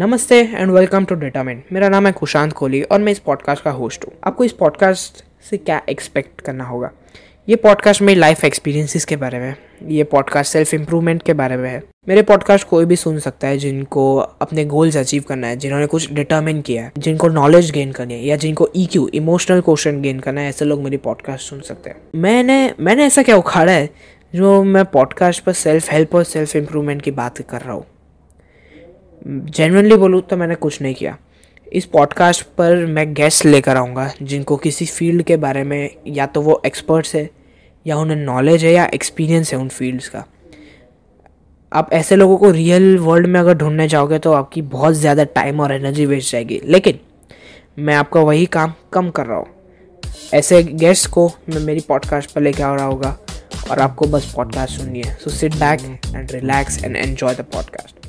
नमस्ते and welcome to डेटामिन मेरा नाम है कुशांत कोहली और मैं इस पॉडकास्ट का होस्ट हूँ। आपको इस पॉडकास्ट से क्या एक्सपेक्ट करना होगा? ये पॉडकास्ट मेरी लाइफ एक्सपीरियंसेस के बारे में ये पॉडकास्ट सेल्फ इम्प्रूवमेंट के बारे में है। मेरे पॉडकास्ट कोई भी सुन सकता है जिनको अपने गोल्स अचीव करना है, जिन्होंने कुछ डिटर्मिन किया है, जिनको नॉलेज गेन करनी है, या जिनको E Q emotional question gain करना है, ऐसे लोग मेरी पॉडकास्ट सुन सकते हैं। मैंने मैंने ऐसा क्या उखाड़ा है जो मैं पॉडकास्ट पर सेल्फ हेल्प और सेल्फ इम्प्रूवमेंट की बात कर रहा हूँ? जेनवनली बोलूँ तो मैंने कुछ नहीं किया। इस पॉडकास्ट पर मैं गेस्ट लेकर आऊँगा, जिनको किसी फ़ील्ड के बारे में या तो वो एक्सपर्ट्स है, या उन्हें नॉलेज है या एक्सपीरियंस है उन फील्ड्स का। आप ऐसे लोगों को रियल वर्ल्ड में अगर ढूँढने जाओगे तो आपकी बहुत ज़्यादा टाइम और एनर्जी वेस्ट जाएगी। लेकिन, मैं आपका वही काम कम कर रहा हूँ। ऐसे गेस्ट को मैं मेरी पॉडकास्ट पर लेके आ रहा होगा, और आपको बस पॉडकास्ट सुननी है। So sit back and relax and enjoy the podcast